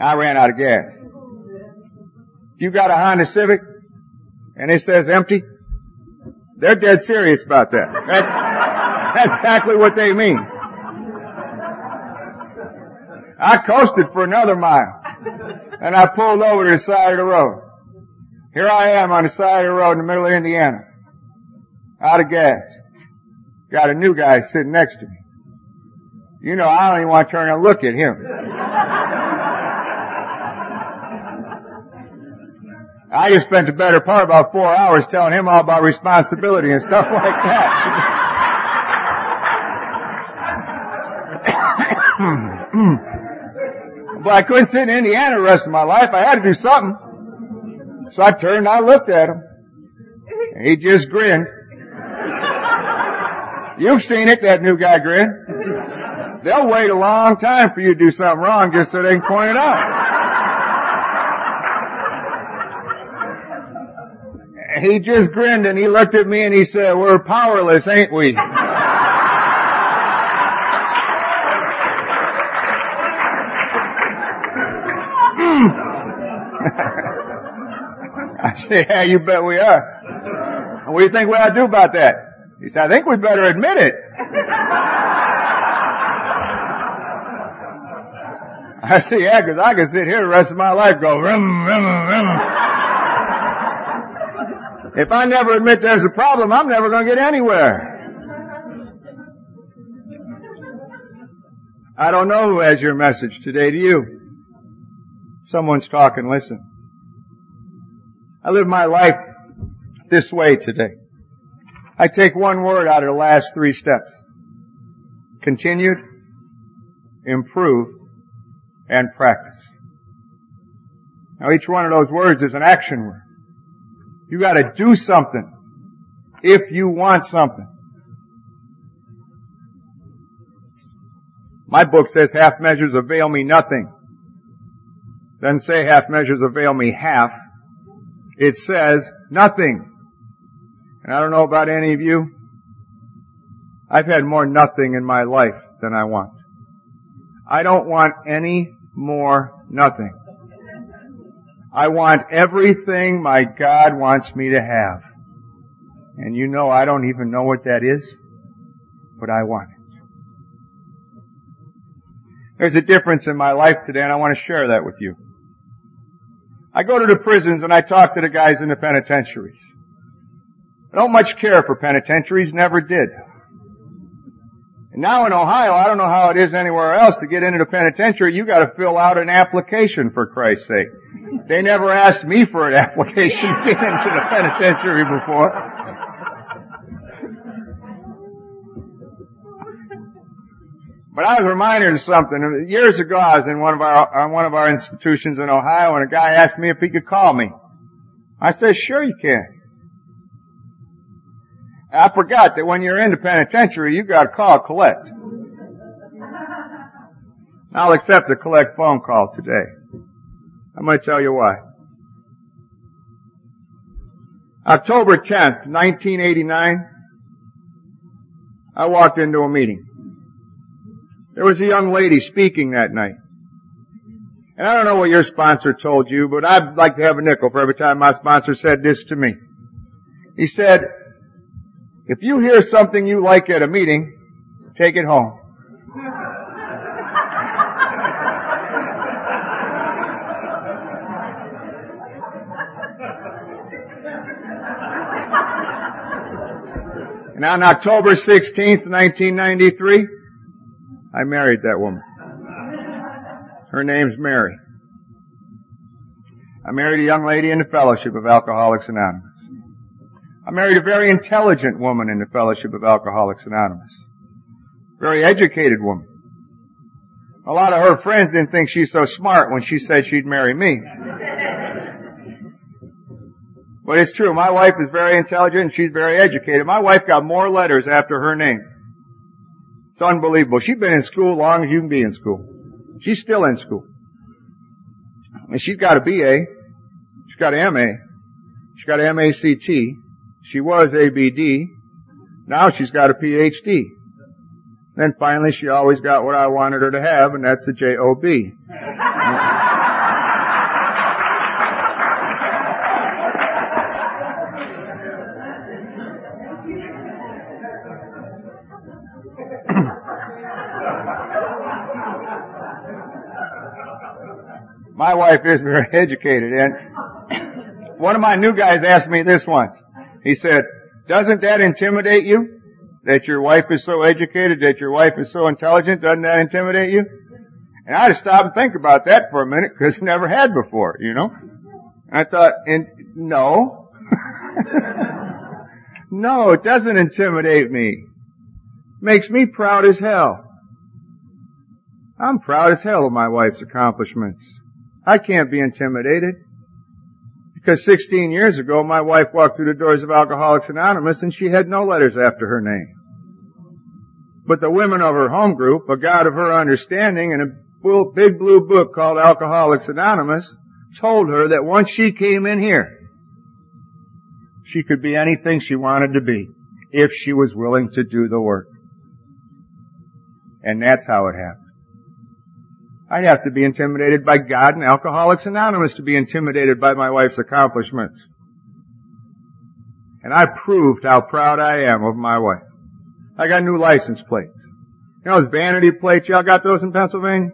I ran out of gas. You got a Honda Civic and it says empty? They're dead serious about that. That's, that's exactly what they mean. I coasted for another mile and I pulled over to the side of the road. Here I am on the side of the road in the middle of Indiana. Out of gas. Got a new guy sitting next to me. You know, I don't even want to turn and look at him. I just spent the better part about four hours telling him all about responsibility and stuff like that. <laughs> but I couldn't sit in Indiana the rest of my life. I had to do something. So I turned and I looked at him. And he just grinned. You've seen it, that new guy grin. They'll wait a long time for you to do something wrong just so they can point it out. he just grinned and he looked at me and he said, we're powerless, ain't we? <laughs> yeah, you bet we are. What do you think we ought to do about that? He said, I think we better admit it. <laughs> I said, yeah, cause I could sit here the rest of my life go. If I never admit there's a problem, I'm never going to get anywhere. I don't know who has your message today to you. Someone's talking, listen. I live my life this way today. I take one word out of the last three steps. Continued, improve, and practice. Now each one of those words is an action word. You gotta do something if you want something. My book says half measures avail me nothing. Doesn't say half measures avail me half. It says nothing. And I don't know about any of you. I've had more nothing in my life than I want. I don't want any more nothing. I want everything my God wants me to have. And you know I don't even know what that is, but I want it. There's a difference in my life today and I want to share that with you. I go to the prisons and I talk to the guys in the penitentiaries. I don't much care for penitentiaries, never did. And now in Ohio, I don't know how it is anywhere else to get into the penitentiary, you gotta fill out an application for Christ's sake. They never asked me for an <laughs> application to get into the penitentiary before. But I was reminded of something. Years ago, I was in one of our uh, one of our institutions in Ohio, and a guy asked me if he could call me. I said, "Sure, you can." I forgot that when you're in the penitentiary, you got to call collect. I'll accept a collect phone call today. I'm to tell you why. October 10th, 1989, I walked into a meeting. There was a young lady speaking that night. And I don't know what your sponsor told you, but I'd like to have a nickel for every time my sponsor said this to me. He said, if you hear something you like at a meeting, take it home. and on October 16th, 1993, I married that woman. Her name's Mary. I married a young lady in the Fellowship of Alcoholics Anonymous. I married a very intelligent woman in the Fellowship of Alcoholics Anonymous. Very educated woman. A lot of her friends didn't think she's so smart when she said she'd marry me. But it's true. My wife is very intelligent and she's very educated. My wife got more letters after her name It's unbelievable. She's been in school as long as you can be in school. She's still in school. And she's got a BA. She's got an MA. She's got an MACT. She was ABD. Now she's got a PhD. Then finally she always got what I wanted her to have, and that's the JOB. <laughs> my wife is very <laughs> educated and one of my new guys asked me this once. He said, doesn't that intimidate you? That your wife is so educated, that your wife is so intelligent, doesn't that intimidate you? And I had to stop and think about that for a minute because I never had before, you know? And I thought, and no. <laughs> no, it doesn't intimidate me. It Makes me proud as hell. I'm proud as hell of my wife's accomplishments. I can't be intimidated. Because 16 years ago, my wife walked through the doors of Alcoholics Anonymous and she had no letters after her name. But the women of her home group, a God of her understanding, and a big blue book called Alcoholics Anonymous, told her that once she came in here, she could be anything she wanted to be if she was willing to do the work. And that's how it happened. I'd have to be intimidated by God and Alcoholics Anonymous to be intimidated by my wife's accomplishments. And I proved how proud I am of my wife. I got new license plates. You know those vanity plates, y'all got those in Pennsylvania?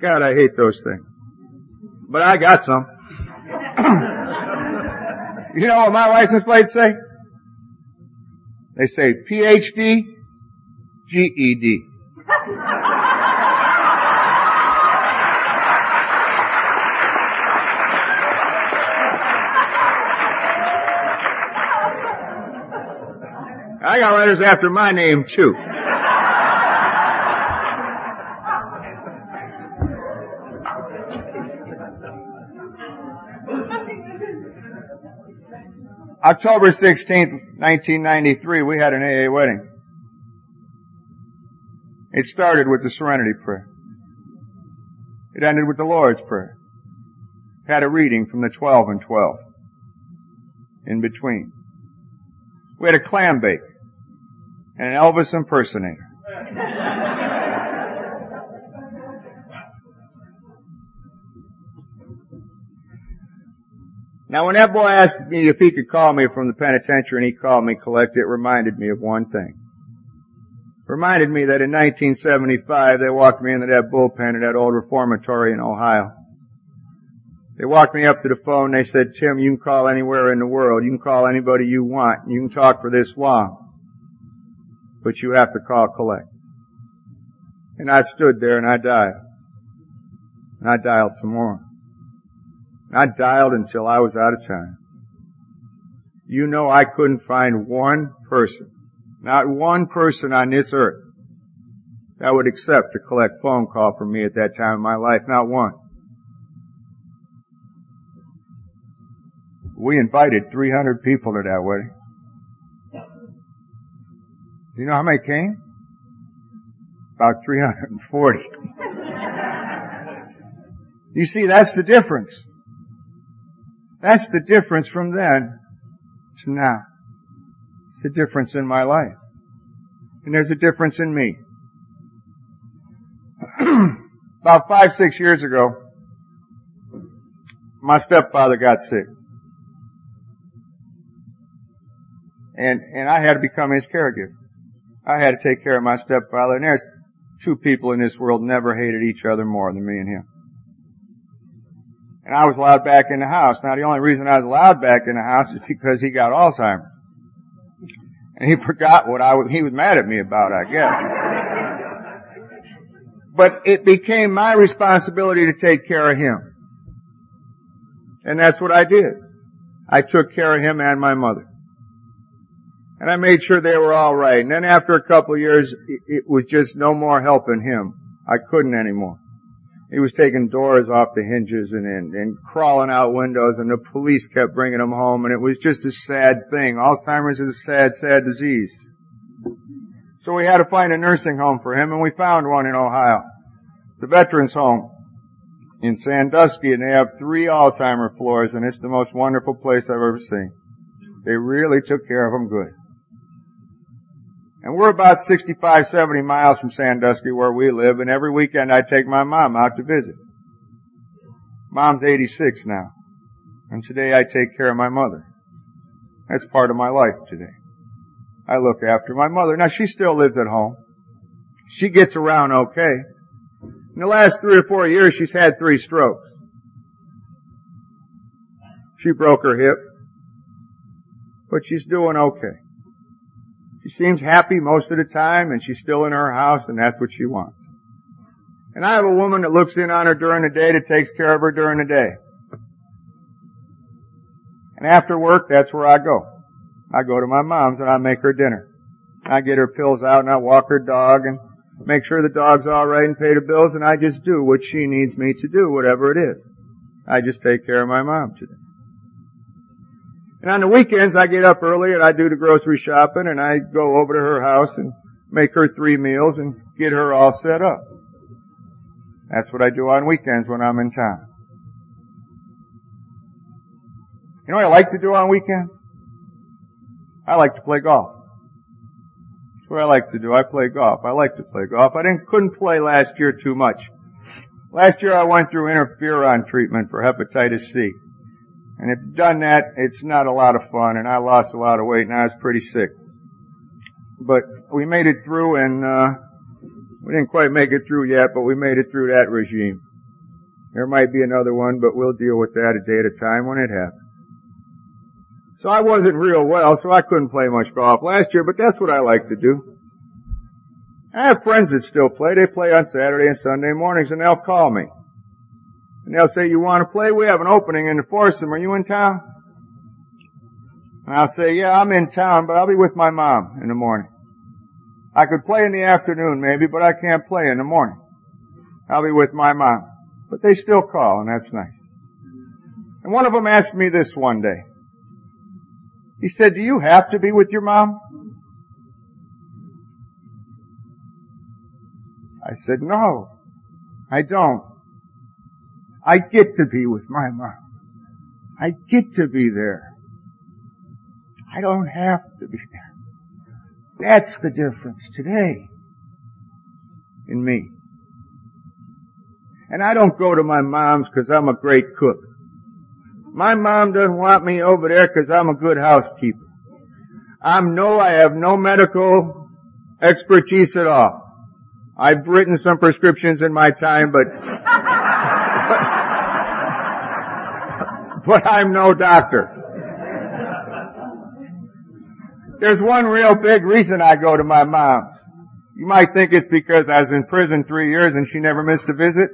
God, I hate those things. But I got some. <clears throat> you know what my license plates say? They say PhD, GED. I got letters after my name too. October 16th, 1993, we had an AA wedding. It started with the Serenity Prayer. It ended with the Lord's Prayer. It had a reading from the 12 and 12 in between. We had a clam bake an Elvis impersonator. Now when that boy asked me if he could call me from the penitentiary and he called me collect, it reminded me of one thing. Reminded me that in 1975 they walked me into that bullpen at that old reformatory in Ohio. They walked me up to the phone. They said, Tim, you can call anywhere in the world. You can call anybody you want. You can talk for this long but you have to call collect. And I stood there and I dialed. And I dialed some more. And I dialed until I was out of time. You know I couldn't find one person, not one person on this earth that would accept a collect phone call from me at that time in my life, not one. We invited 300 people to that wedding. Do you know how many came? About 340. you see, that's the difference. That's the difference from then to now. It's the difference in my life. And there's a difference in me. <clears throat> About five, six years ago, my stepfather got sick. And, and I had to become his caregiver. I had to take care of my stepfather, and there's two people in this world never hated each other more than me and him. And I was allowed back in the house. Now the only reason I was allowed back in the house is because he got Alzheimer's. And he <laughs> forgot what I was, he was mad at me about, I guess. But it became my responsibility to take care of him. And that's what I did. I took care of him and my mother. And I made sure they were all right. And then after a couple of years, it was just no more helping him. I couldn't anymore. He was taking doors off the hinges and, and, and crawling out windows and the police kept bringing him home and it was just a sad thing. Alzheimer's is a sad, sad disease. So we had to find a nursing home for him and we found one in Ohio. The Veterans Home in Sandusky and they have three Alzheimer floors and it's the most wonderful place I've ever seen. They really took care of him good. And we're about 65, 70 miles from Sandusky where we live and every weekend I take my mom out to visit. Mom's 86 now. And today I take care of my mother. That's part of my life today. I look after my mother. Now she still lives at home. She gets around okay. In the last three or four years she's had three strokes. She broke her hip. But she's doing okay. She seems happy most of the time and she's still in her house and that's what she wants. And I have a woman that looks in on her during the day that takes care of her during the day. And after work, that's where I go. I go to my mom's and I make her dinner. I get her pills out and I walk her dog and make sure the dog's alright and pay the bills and I just do what she needs me to do, whatever it is. I just take care of my mom today. And on the weekends I get up early and I do the grocery shopping and I go over to her house and make her three meals and get her all set up. That's what I do on weekends when I'm in town. You know what I like to do on weekends? I like to play golf. That's what I like to do. I play golf. I like to play golf. I didn't, couldn't play last year too much. Last year I went through interferon treatment for hepatitis C. And if you've done that, it's not a lot of fun and I lost a lot of weight and I was pretty sick. But we made it through and, uh, we didn't quite make it through yet, but we made it through that regime. There might be another one, but we'll deal with that a day at a time when it happens. So I wasn't real well, so I couldn't play much golf last year, but that's what I like to do. I have friends that still play. They play on Saturday and Sunday mornings and they'll call me. And they'll say, you want to play? We have an opening in the foursome. Are you in town? And I'll say, yeah, I'm in town, but I'll be with my mom in the morning. I could play in the afternoon maybe, but I can't play in the morning. I'll be with my mom. But they still call and that's nice. And one of them asked me this one day. He said, do you have to be with your mom? I said, no, I don't. I get to be with my mom. I get to be there. I don't have to be there. That's the difference today in me. And I don't go to my mom's because I'm a great cook. My mom doesn't want me over there because I'm a good housekeeper. I'm no, I have no medical expertise at all. I've written some prescriptions in my time, but, but I'm no doctor. There's one real big reason I go to my mom. You might think it's because I was in prison three years and she never missed a visit.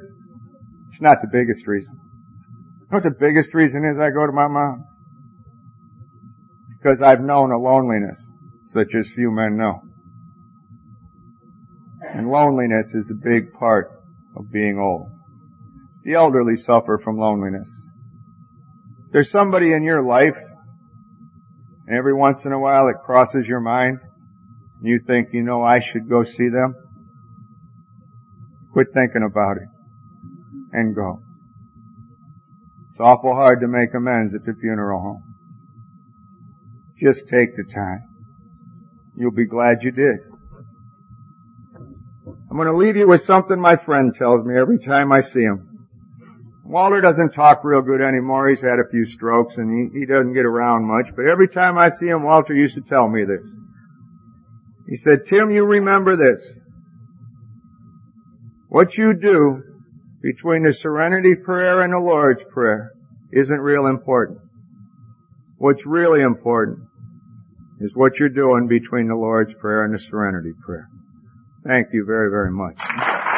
It's not the biggest reason. You know what the biggest reason is I go to my mom? Because I've known a loneliness such as few men know. And loneliness is a big part of being old. The elderly suffer from loneliness. There's somebody in your life, and every once in a while it crosses your mind, and you think, you know, I should go see them. Quit thinking about it and go. It's awful hard to make amends at the funeral home. Just take the time. You'll be glad you did. I'm going to leave you with something my friend tells me every time I see him. Walter doesn't talk real good anymore. He's had a few strokes and he, he doesn't get around much. But every time I see him, Walter used to tell me this. He said, Tim, you remember this. What you do between the serenity prayer and the Lord's prayer isn't real important. What's really important is what you're doing between the Lord's prayer and the serenity prayer. Thank you very, very much.